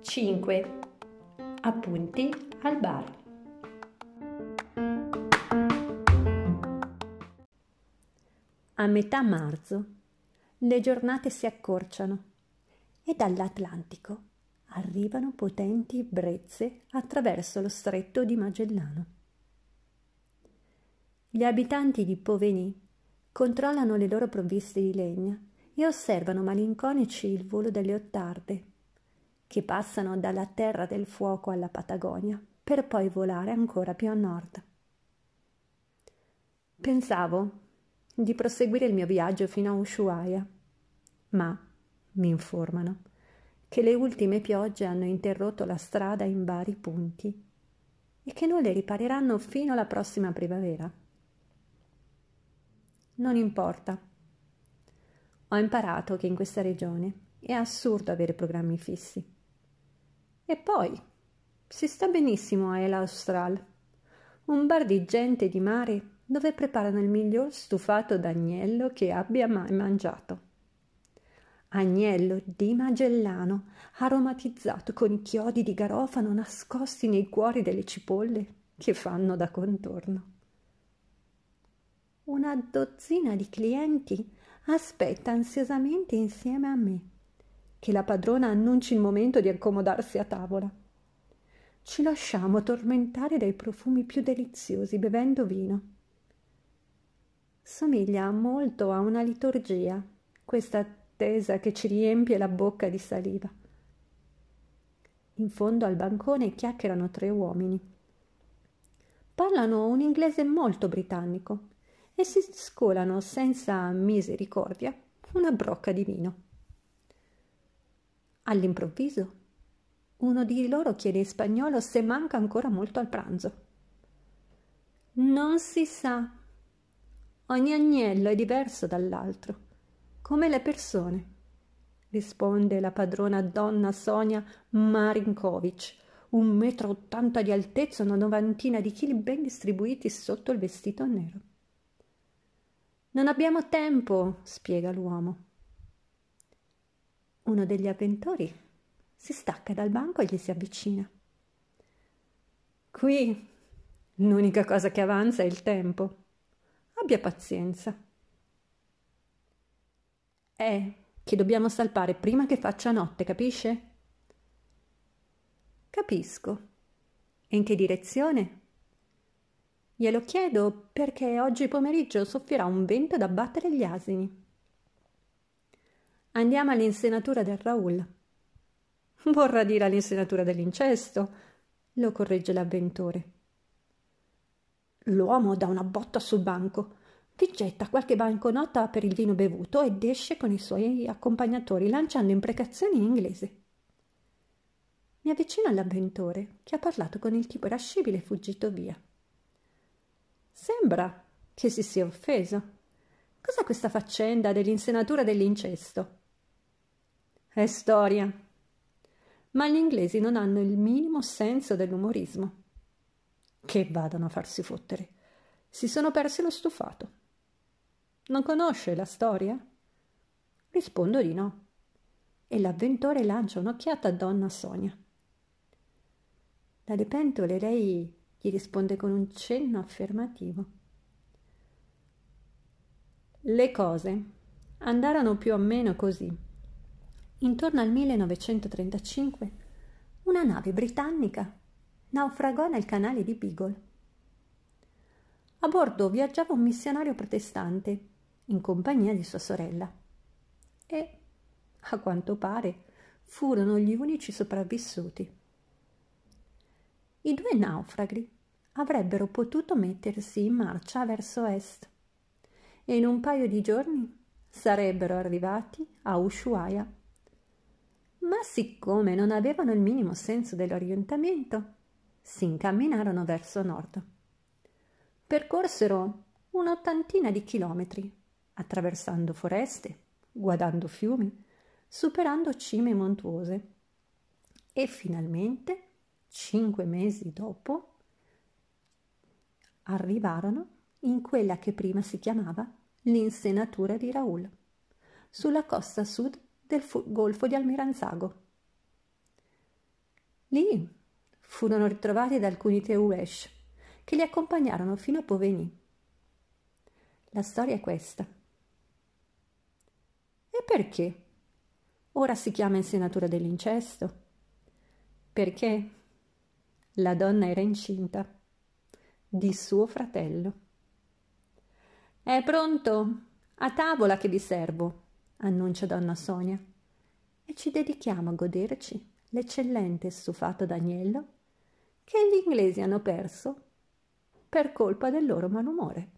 5. Appunti al bar. A metà marzo le giornate si accorciano e dall'Atlantico arrivano potenti brezze attraverso lo stretto di Magellano. Gli abitanti di Poveni controllano le loro provviste di legna e osservano malinconici il volo delle ottarde, che passano dalla terra del fuoco alla Patagonia per poi volare ancora più a nord. Pensavo di proseguire il mio viaggio fino a Ushuaia, ma mi informano che le ultime piogge hanno interrotto la strada in vari punti e che non le ripareranno fino alla prossima primavera. Non importa. Ho imparato che in questa regione è assurdo avere programmi fissi. E poi si sta benissimo a El Austral, un bar di gente di mare dove preparano il miglior stufato d'agnello che abbia mai mangiato. Agnello di Magellano, aromatizzato con i chiodi di garofano nascosti nei cuori delle cipolle che fanno da contorno. Una dozzina di clienti aspetta ansiosamente insieme a me che la padrona annunci il momento di accomodarsi a tavola. Ci lasciamo tormentare dai profumi più deliziosi bevendo vino Somiglia molto a una liturgia, questa attesa che ci riempie la bocca di saliva. In fondo al bancone chiacchierano tre uomini. Parlano un inglese molto britannico e si scolano senza misericordia una brocca di vino. All'improvviso uno di loro chiede in spagnolo se manca ancora molto al pranzo. Non si sa, Ogni agnello è diverso dall'altro, come le persone, risponde la padrona donna Sonia Marinkovic, un metro ottanta di altezza e una novantina di chili ben distribuiti sotto il vestito nero. Non abbiamo tempo, spiega l'uomo. Uno degli avventori si stacca dal banco e gli si avvicina. Qui l'unica cosa che avanza è il tempo. Abbia pazienza. È che dobbiamo salpare prima che faccia notte, capisce? Capisco. E in che direzione? Glielo chiedo perché oggi pomeriggio soffierà un vento da battere gli asini. Andiamo all'insenatura del Raul. Vorrà dire all'insenatura dell'incesto, lo corregge l'avventore. L'uomo dà una botta sul banco, vi getta qualche banconota per il vino bevuto ed esce con i suoi accompagnatori lanciando imprecazioni in inglese. Mi avvicino all'avventore che ha parlato con il tipo irascibile e fuggito via. Sembra che si sia offeso. Cos'è questa faccenda dell'insenatura dell'incesto? È storia. Ma gli inglesi non hanno il minimo senso dell'umorismo che vadano a farsi fottere. Si sono persi lo stufato. Non conosce la storia? Rispondo di no. E l'avventore lancia un'occhiata a donna Sonia. Dalle pentole lei gli risponde con un cenno affermativo. Le cose andarono più o meno così. Intorno al 1935 una nave britannica naufragò nel canale di Beagle. A bordo viaggiava un missionario protestante in compagnia di sua sorella e, a quanto pare, furono gli unici sopravvissuti. I due naufraghi avrebbero potuto mettersi in marcia verso est e in un paio di giorni sarebbero arrivati a Ushuaia. Ma siccome non avevano il minimo senso dell'orientamento, si incamminarono verso nord. Percorsero un'ottantina di chilometri, attraversando foreste, guardando fiumi, superando cime montuose. E finalmente, cinque mesi dopo, arrivarono in quella che prima si chiamava l'insenatura di Raul, sulla costa sud del golfo di Almiranzago. Lì furono ritrovati da alcuni Teuesh che li accompagnarono fino a Poveni. La storia è questa. E perché? Ora si chiama insenatura dell'incesto. Perché la donna era incinta di suo fratello. È pronto? A tavola che vi servo, annuncia donna Sonia. E ci dedichiamo a goderci l'eccellente stufato d'agnello che gli inglesi hanno perso per colpa del loro malumore.